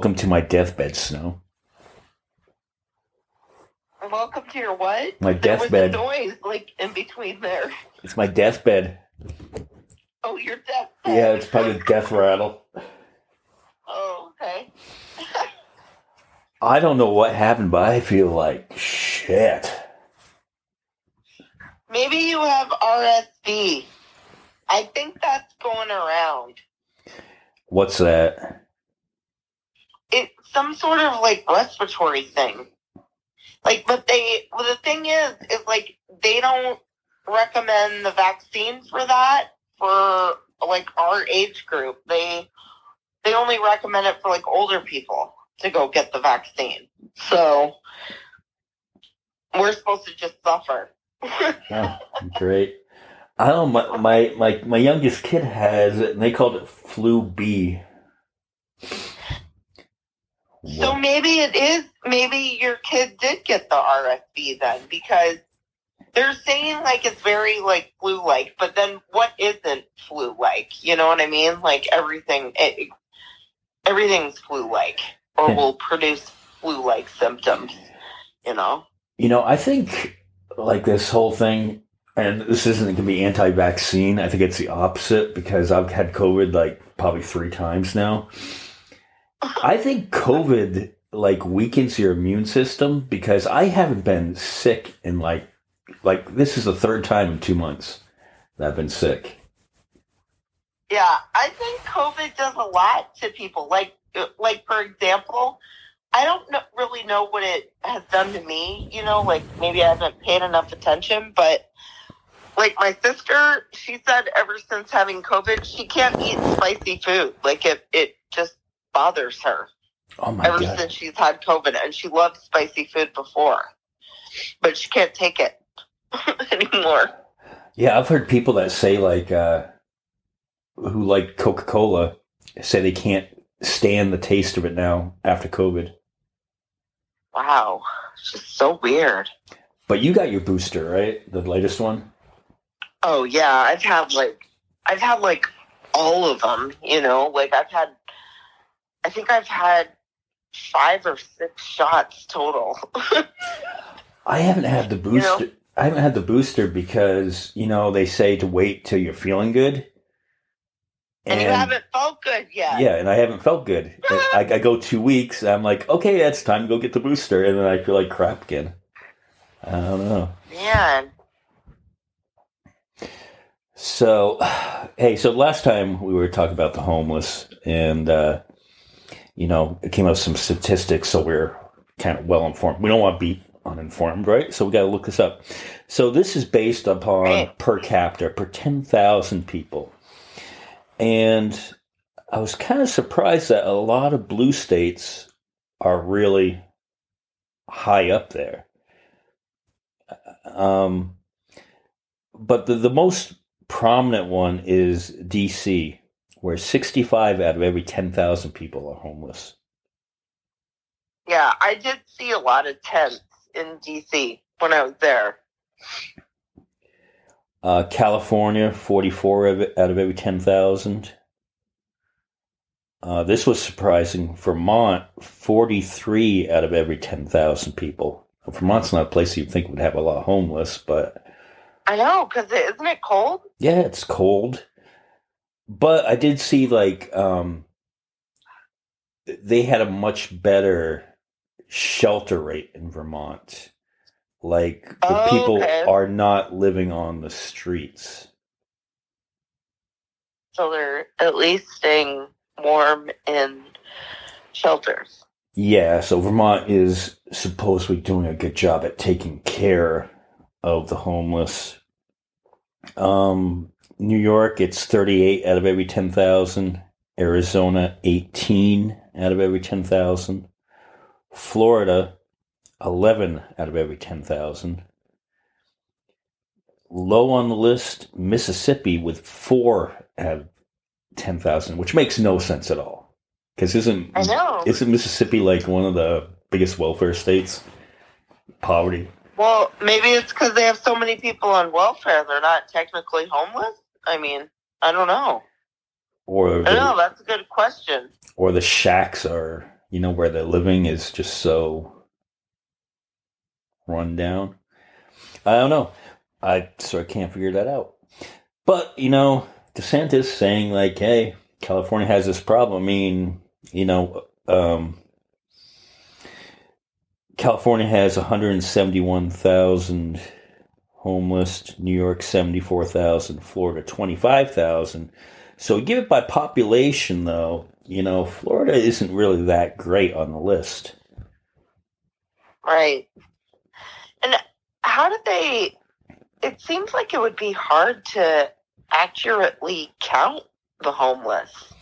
Welcome to my deathbed, Snow. Welcome to your what? My deathbed. There was a deathbed. noise like in between there. It's my deathbed. Oh, your death. Yeah, it's probably a death rattle. Oh, okay. I don't know what happened, but I feel like shit. Maybe you have RSV. I think that's going around. What's that? Some sort of like respiratory thing. Like, but they, well, the thing is, is like they don't recommend the vaccine for that for like our age group. They, they only recommend it for like older people to go get the vaccine. So we're supposed to just suffer. Oh, great. I don't my, my, my, my youngest kid has it, and they called it flu B. So maybe it is. Maybe your kid did get the RSV then, because they're saying like it's very like flu-like, but then what isn't flu-like? You know what I mean? Like everything, it, everything's flu-like, or Yeah. will produce flu-like symptoms. You know? You know, I think like this whole thing, and this isn't going to be anti-vaccine. I think it's the opposite because I've had COVID like probably three times now. I think COVID like weakens your immune system because I haven't been sick in like like this is the third time in two months that I've been sick. Yeah, I think COVID does a lot to people. Like, like for example, I don't know, really know what it has done to me. You know, like maybe I haven't paid enough attention, but like my sister, she said ever since having COVID, she can't eat spicy food. Like it, it just bothers her Oh my ever god! since she's had COVID, and she loved spicy food before, but she can't take it anymore. Yeah, I've heard people that say like uh, who like Coca Cola say they can't stand the taste of it now after COVID. Wow, it's just so weird. But you got your booster, right? The latest one. Oh yeah, I've had like I've had like all of them, you know, like I've had I think I've had five or six shots total. I haven't had the know? booster. I haven't had the booster because you know they say to wait till you're feeling good. and, you haven't felt good yet. Yeah, and I haven't felt good. I, I go two weeks. I'm like, okay, it's time to go get the booster, and then I feel like crap again. I don't know. Man. So, hey, so last time we were talking about the homeless, and uh, you know, it came up with some statistics, so we're kind of well informed. We don't want to be uninformed, right? So we got to look this up. So this is based upon Right. per capita per ten thousand people, and I was kind of surprised that a lot of blue states are really high up there. Um, but the, the most prominent one is DC, where 65 out of every 10,000 people are homeless. Yeah, I did see a lot of tents in DC when I was there. Uh, California, 44 out of every 10,000. Uh, this was surprising. Vermont, 43 out of every 10,000 people. Vermont's not a place you'd think would have a lot of homeless, but I know, because isn't it cold? Yeah, it's cold. But I did see like um they had a much better shelter rate in Vermont. Like the Oh, people okay. are not living on the streets. So they're at least staying warm in shelters. Yeah, so Vermont is supposedly doing a good job at taking care of the homeless. Um, New York, it's 38 out of every 10,000. Arizona, 18 out of every 10,000. Florida, 11 out of every 10,000. Low on the list, Mississippi with 4 out of 10,000, which makes no sense at all. Because isn't isn't Mississippi like one of the biggest welfare states? Poverty. Well, maybe it's because they have so many people on welfare. They're not technically homeless. I mean, I don't know. or I the, know that's a good question. or the shacks are you know where they're living is just so run down. I don't know. I so I can't figure that out. But you know, DeSantis saying like, "Hey, California has this problem." I mean, you know, um, California has 171,000 homeless. New York 74,000. Florida 25,000. So give it by population, though. You know, Florida isn't really that great on the list. Right. And how did they? It seems like it would be hard to accurately count the homeless.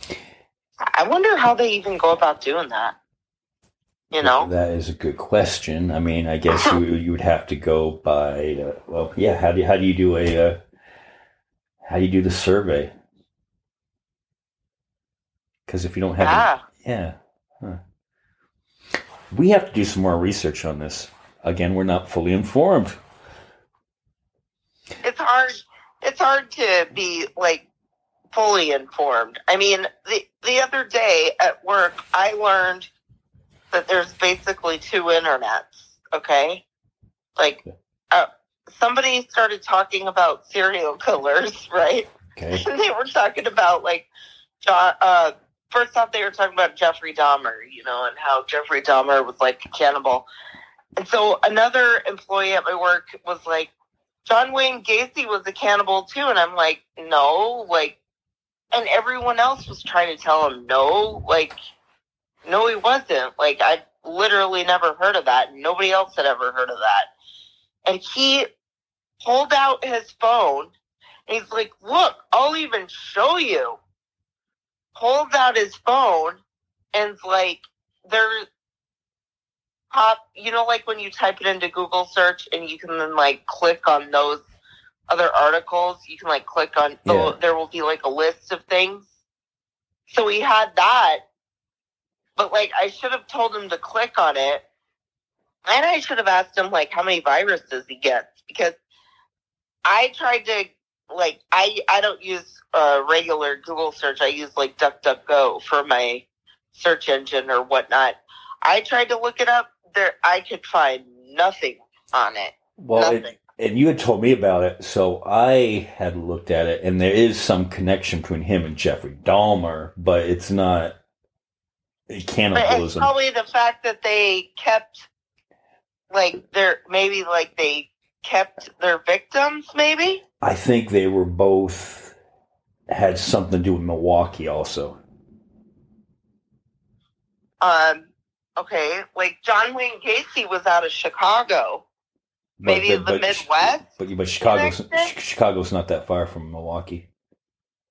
I wonder how they even go about doing that. You know? That is a good question. I mean, I guess you, you would have to go by. Uh, well, yeah. How do you, how do you do a uh, how do you do the survey? Because if you don't have, Yeah. yeah, huh. we have to do some more research on this. Again, we're not fully informed. It's hard. It's hard to be like fully informed. I mean, the the other day at work, I learned that there's basically two internets. Okay, like uh, somebody started talking about serial killers, right? Okay, And they were talking about like John. Uh, first off, they were talking about Jeffrey Dahmer, you know, and how Jeffrey Dahmer was like a cannibal. And so another employee at my work was like, John Wayne Gacy was a cannibal too, and I'm like, no, like, and everyone else was trying to tell him no, like, no, he wasn't. Like, I literally never heard of that. Nobody else had ever heard of that. And he pulled out his phone and he's like, look, I'll even show you. Pulls out his phone and's like, There's pop, you know, like when you type it into Google search and you can then like click on those other articles, you can like click on, oh, Yeah. there will be like a list of things. So he had that, but like I should have told him to click on it. And I should have asked him like how many viruses he gets because I tried to like I I don't use uh, regular Google search. I use like DuckDuckGo for my search engine or whatnot. I tried to look it up. There, I could find nothing on it. well, nothing. it, and you had told me about it, so I had looked at it, and there is some connection between him and Jeffrey Dahmer, but it's not but it's cannibalism. probably the fact that they kept like their maybe like they kept their victims. Maybe I think they were both had something to do with Milwaukee, also. um. Okay, like John Wayne Gacy was out of Chicago. But Maybe the Midwest But, but Chicago's? Chicago's not that far from Milwaukee.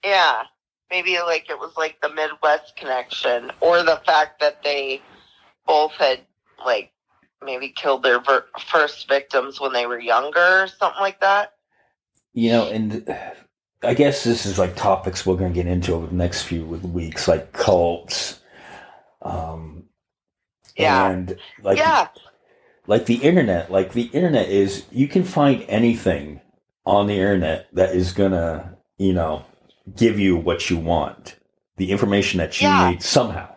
Yeah, maybe like it was like the Midwest connection, or the fact that they both had like maybe killed their ver- first victims when they were younger, or something like that. You know, and I guess this is like topics we're going to get into over the next few weeks, like cults, um, Yeah. and like yeah, like the internet. Like the internet is, you can find anything on the internet that is gonna, you know, give you what you want, the information that you Yeah. need somehow.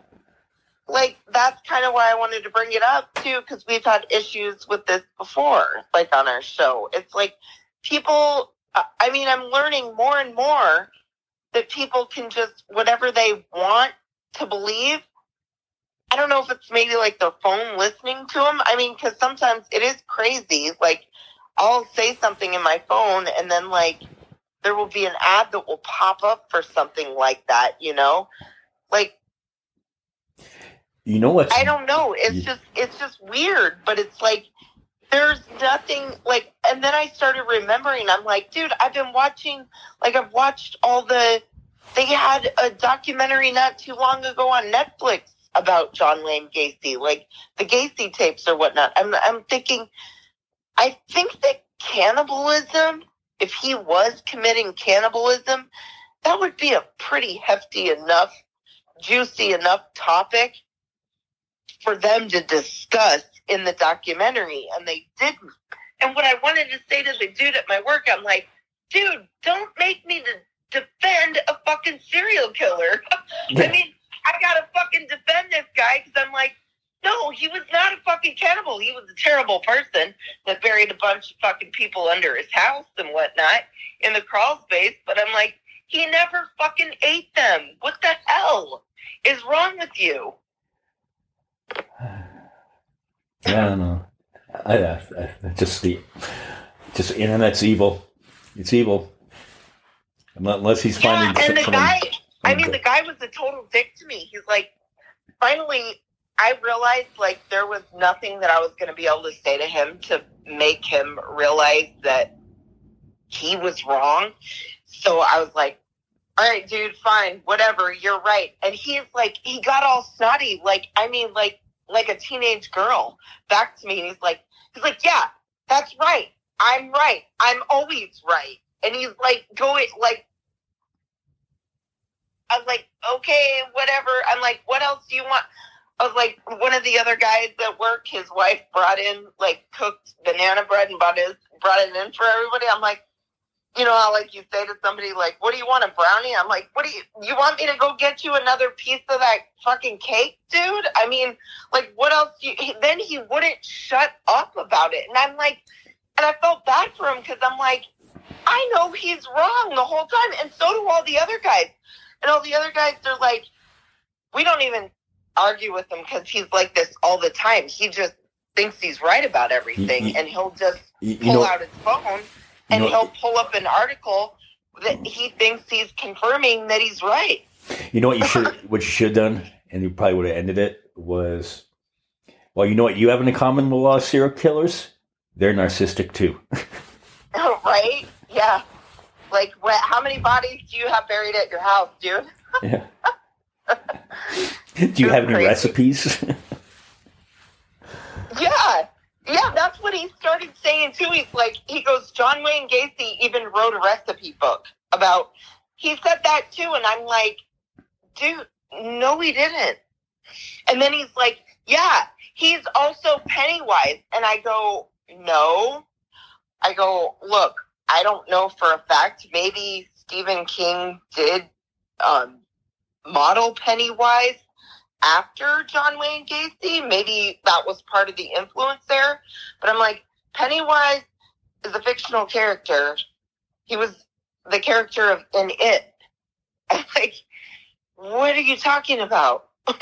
like that's kind of why I wanted to bring it up too, because we've had issues with this before, like on our show. It's like people. I- I mean, I'm learning more and more that people can just whatever they want to believe. I don't know if it's maybe like the phone listening to them. I mean, because sometimes it is crazy. Like I'll say something in my phone, and then like there will be an ad that will pop up for something like that. You know, like You know what? I don't know. It's Yeah. just it's just weird, but it's like there's nothing like and then I started remembering I'm like, dude, I've been watching like I've watched all the they had a documentary not too long ago on Netflix about John Wayne Gacy, like the Gacy tapes or whatnot. I'm I'm thinking I think that cannibalism, if he was committing cannibalism, that would be a pretty hefty enough, juicy enough topic for them to discuss in the documentary, and they didn't. And what I wanted to say to the dude at my work, I'm like, dude, don't make me to defend a fucking serial killer. I mean, I gotta fucking defend this guy because I'm like, no, he was not a fucking cannibal. He was a terrible person that buried a bunch of fucking people under his house and whatnot in the crawl space. But I'm like, he never fucking ate them. What the hell is wrong with you? Yeah, I don't know. I, I, I just the just internet's evil. It's evil. Unless he's Yeah, finding and the someone- guy, I mean, the guy was a total dick to me. He's like, finally, I realized like there was nothing that I was going to be able to say to him to make him realize that he was wrong. So I was like, all right, dude, fine, whatever, you're right. And he's like, he got all snotty, like, I mean, like, like a teenage girl back to me. And he's like, he's like, yeah, that's right. I'm right. I'm always right. And he's like going like I was like, okay, whatever. I'm like, what else do you want? I was like, one of the other guys at work, his wife brought in like cooked banana bread and brought it brought it in for everybody. I'm like, you know how like you say to somebody like, what do you want a brownie? I'm like, what do you you want me to go get you another piece of that fucking cake, dude? I mean, like, what else? You, then he wouldn't shut up about it, and I'm like, and I felt bad for him because I'm like, I know he's wrong the whole time, and so do all the other guys. And all the other guys, they're like, we don't even argue with him because he's like this all the time. He just thinks he's right about everything, You- you- and he'll just You, pull know, out his phone and know- he'll pull up an article that he thinks he's confirming that he's right. You know what you should what you should have done, and you probably would have ended it was, well, you know what you have in common with a lot of serial killers? They're narcissistic too. Oh right? Yeah. Like, what, how many bodies do you have buried at your house, dude? Yeah. Do you have any Crazy. recipes? Yeah. Yeah, that's what he started saying too. He's like, he goes, John Wayne Gacy even wrote a recipe book about, he said that too. And I'm like, dude, no, he didn't. And then he's like, yeah, he's also Pennywise. And I go, no. I go, look, I don't know for a fact. Maybe Stephen King did um, model Pennywise after John Wayne Gacy. Maybe that was part of the influence there. But I'm like, Pennywise is a fictional character. He was the character of in it. I'm like, what are you talking about?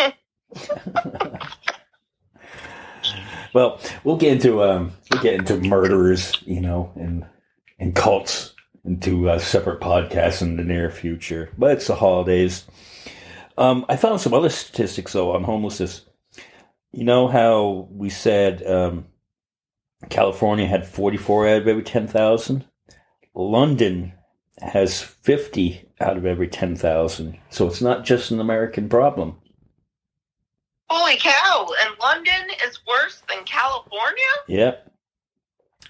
well, we'll get into um, we'll get into murderers, you know, and and cults into uh, separate podcasts in the near future. But it's the holidays. Um, I found some other statistics though on homelessness. You know how we said um, California had 44 out of every 10,000? London has 50 out of every 10,000. So it's not just an American problem. Holy cow! And London is worse than California? Yep.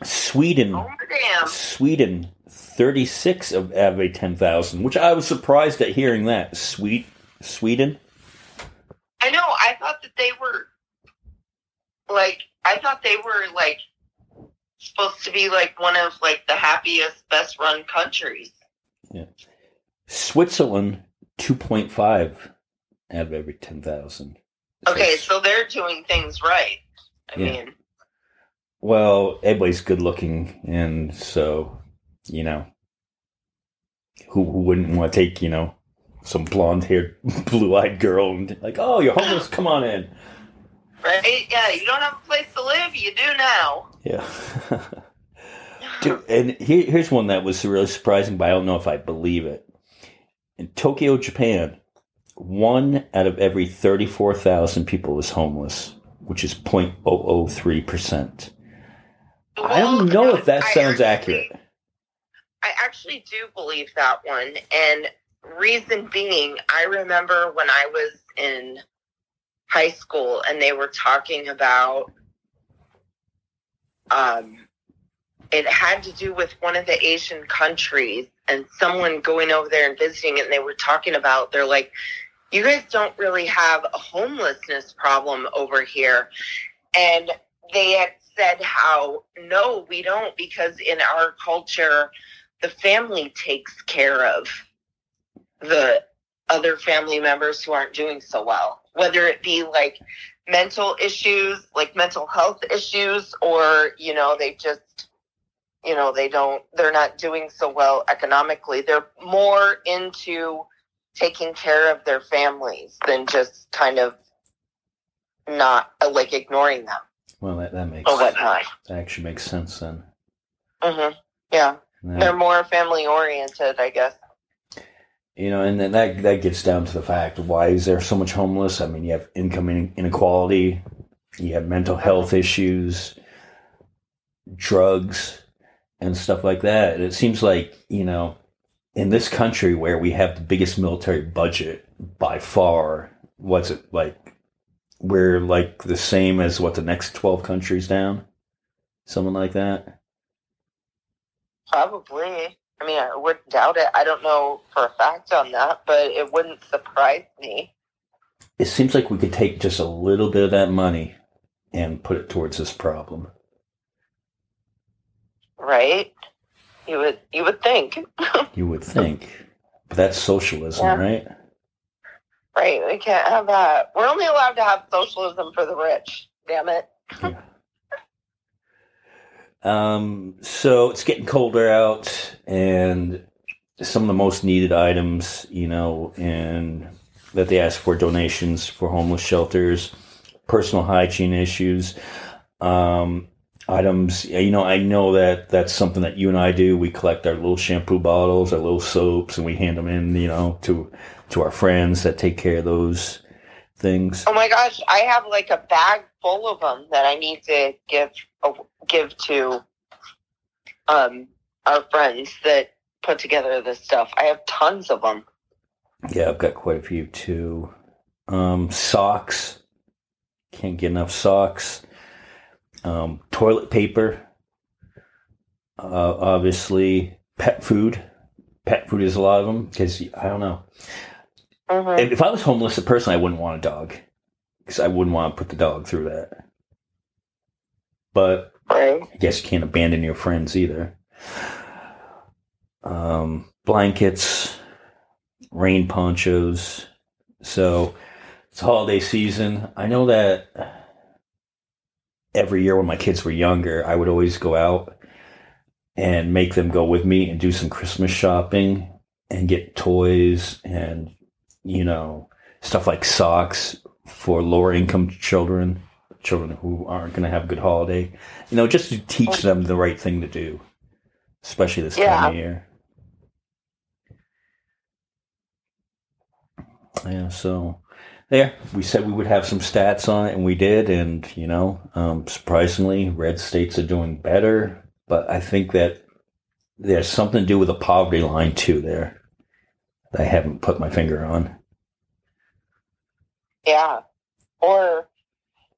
Sweden, Oh damn! Sweden, 36 of every 10,000, which I was surprised at hearing that. Sweet, Sweden? I know. I thought that they were like. I thought they were like supposed to be like one of like the happiest, best run countries. Yeah. Switzerland, 2.5 out of every 10,000. Okay, so they're doing things right. I Yeah. mean, Well, everybody's good looking, and so, you know, who, who wouldn't want to take, you know, some blonde haired, blue eyed girl and, like, oh, you're homeless, come on in. right? Yeah, you don't have a place to live. You do now. Yeah. Dude, and here, here's one that was really surprising, but I don't know if I believe it. In Tokyo, Japan, one out of every 34,000 people is homeless, which is 0.003%. I don't know Well, if that I sounds actually- accurate. I actually do believe that one. And reason being, I remember when I was in high school and they were talking about um it had to do with one of the Asian countries and someone going over there and visiting it and they were talking about they're like you guys don't really have a homelessness problem over here. And they had said how no we don't because in our culture the family takes care of the other family members who aren't doing so well, whether it be like mental issues, like mental health issues, or, you know, they just, you know, they don't, they're not doing so well economically. They're more into taking care of their families than just kind of not uh, like ignoring them Well, that, that makes or whatnot. that actually makes sense then. hmm Yeah. Yeah. They're more family oriented, I guess. You know, and then that that gets down to the fact why is there so much homeless? I mean, you have income inequality, you have mental health issues, drugs, and stuff like that. And it seems like you know, in this country where we have the biggest military budget by far, what's it like? We're like the same as what the next twelve countries down, something like that. Probably. I mean, I wouldn't doubt it. I don't know for a fact on that, but it wouldn't surprise me. It seems like we could take just a little bit of that money and put it towards this problem. Right? You would you would think. You would think. But that's socialism, Yeah. right? right, we can't have that. We're only allowed to have socialism for the rich. Damn it. Um, so it's getting colder out, and some of the most needed items, you know, and that they ask for donations for homeless shelters, personal hygiene issues, um, items. You know, I know that that's something that you and I do. We collect our little shampoo bottles, our little soaps, and we hand them in, you know, to to our friends that take care of those things. Oh my gosh, I have like a bag full of them that I need to give give to um our friends that put together this stuff. I have tons of them. Yeah, I've got quite a few too. Um, socks. Can't get enough socks. Um, toilet paper. Uh, obviously, pet food. Pet food is a lot of them because I don't know. Mhm. If if I was homeless, a person I wouldn't want a dog because I wouldn't want to put the dog through that. But Right. I guess you can't abandon your friends either. Um, blankets, rain ponchos. So it's holiday season. I know that every year when my kids were younger, I would always go out and make them go with me and do some Christmas shopping and get toys and, you know, stuff like socks for lower income children, children who aren't going to have a good holiday you know, just to teach them the right thing to do, especially this Yeah. time of year. Yeah, so there, we said we would have some stats on it, and we did. And you know, um, surprisingly, red states are doing better. But I think that there's something to do with the poverty line too. There, I haven't put my finger on. Yeah. Or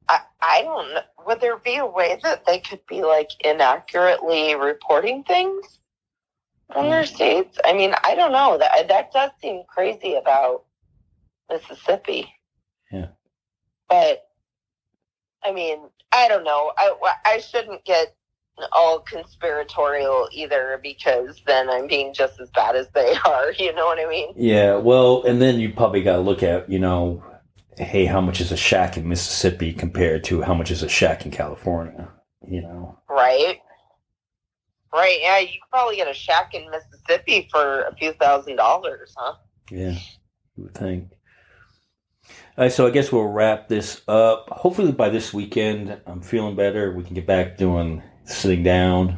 I I don't know. Would there be a way that they could be like inaccurately reporting things in their mm. states? I mean, I don't know. That that does seem crazy about Mississippi. Yeah. But I mean, I don't know. I I shouldn't get all conspiratorial either because then I'm being just as bad as they are. You know what I mean? Yeah, well, and then you probably got to look at, you know, hey, how much is a shack in Mississippi compared to how much is a shack in California? You know, Right. Right. Yeah, you could probably get a shack in Mississippi for a few thousand dollars, huh? yeah, you would think. All right, so I guess we'll wrap this up. Hopefully by this weekend, I'm feeling better. We can get back doing sitting down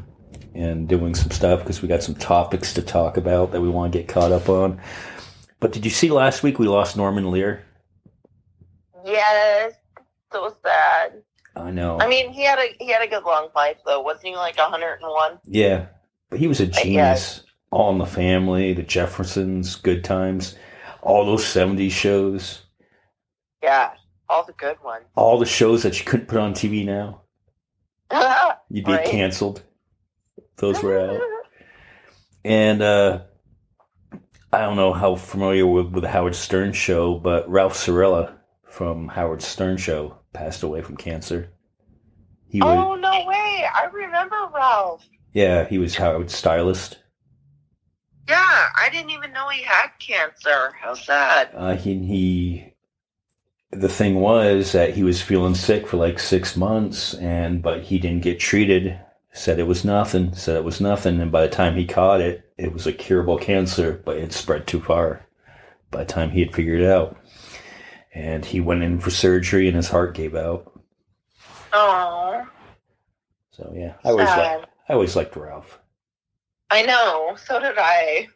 and doing some stuff because we got some topics to talk about that we want to get caught up on. But did you see last week we lost Norman Lear? Yes. So sad. I know. I mean, he had a he had a good long life though, wasn't he? Like 101. Yeah, but he was a genius. All in the Family, The Jeffersons, Good Times, all those '70s shows, Yeah, all the good ones. all the shows that you couldn't put on TV now. You'd be Right. canceled. Those were out. And uh, I don't know how familiar with with the Howard Stern show, but Ralph Cirella from Howard Stern show passed away from cancer. He was, oh no way! I remember Ralph. yeah, he was Howard's stylist. Yeah, I didn't even know he had cancer. How sad. Uh, he he. The thing was that he was feeling sick for like six months, and but he didn't get treated. Said it was nothing. Said it was nothing, and by the time he caught it, it was a curable cancer, but it spread too far. By the time he had figured it out, and he went in for surgery, and his heart gave out. Oh, So yeah, I always sad. like I always liked Ralph. I know. So did I.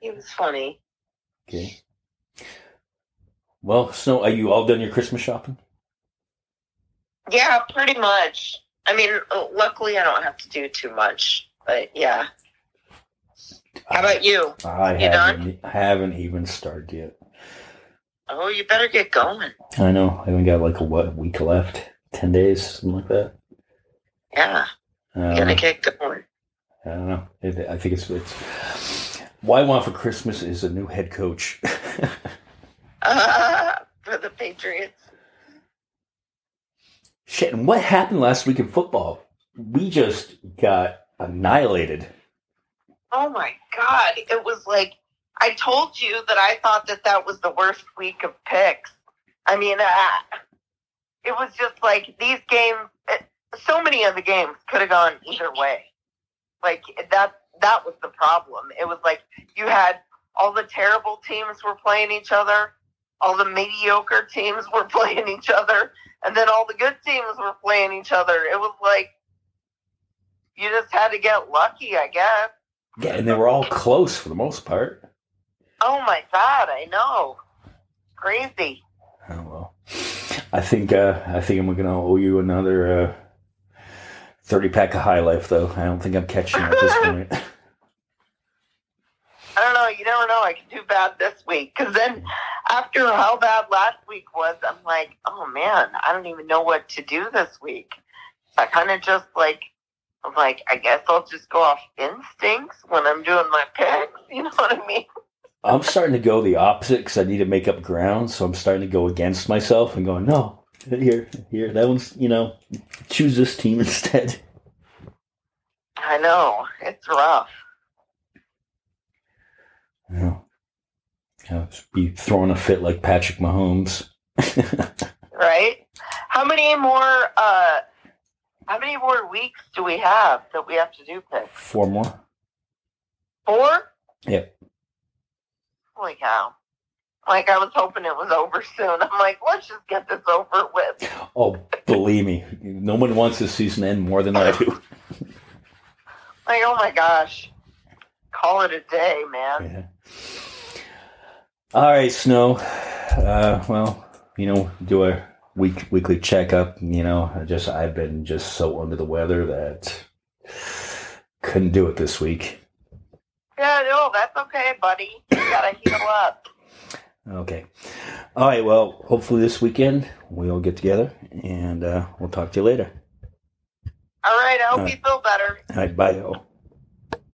He was funny. Okay. Well, so are you all done your Christmas shopping? Yeah, pretty much. I mean, luckily I don't have to do too much, but yeah. How about you? I You haven't haven't even started yet. Oh, you better get going. I know. I haven't got like a what week left, ten days, something like that. Yeah, you gotta get going. I don't know. I think it's it's. What I want for Christmas is a new head coach. Uh, for the Patriots. Shit! And what happened last week in football? We just got annihilated. Oh my god, it was like I told you that I thought that that was the worst week of picks. I mean, uh, it was just like these games. So many of the games could have gone either way. Like that. That was the problem. It was like you had all the terrible teams were playing each other, all the mediocre teams were playing each other, and then all the good teams were playing each other. It was like you just had to get lucky, I guess. Yeah, and they were all close for the most part. Oh my god, I know. Crazy. Oh well. I think uh, I think I'm gonna owe you another uh, thirty pack of High Life, though. I don't think I'm catching at this point. I don't know. You never know. I can do bad this week. Because then, after how bad last week was, I'm like, oh man, I don't even know what to do this week. I kind of just like, I'm like, I guess I'll just go off instincts when I'm doing my picks. You know what I mean? I'm starting to go the opposite because I need to make up ground. So I'm starting to go against myself and going, no, here, here, that one's, you know, choose this team instead. I know. It's rough. You know, be throwing a fit like Patrick Mahomes. Right? How many more, uh, how many more weeks do we have that we have to do picks? Four more. Four? Yep. Holy cow. Like, I was hoping it was over soon. I'm like, let's just get this over with. Oh, believe me, no one wants this season to end more than I do. Like, oh my gosh. Call it a day, man. Yeah. All right, Snow. Uh, well, you know, do a week weekly checkup. You know, I just I've been just so under the weather that couldn't do it this week. Yeah, no, that's okay, buddy. You gotta heal up. Okay. All right. Well, hopefully this weekend we'll get together and uh, we'll talk to you later. All right, I hope All you feel better. All right. Bye. y'all.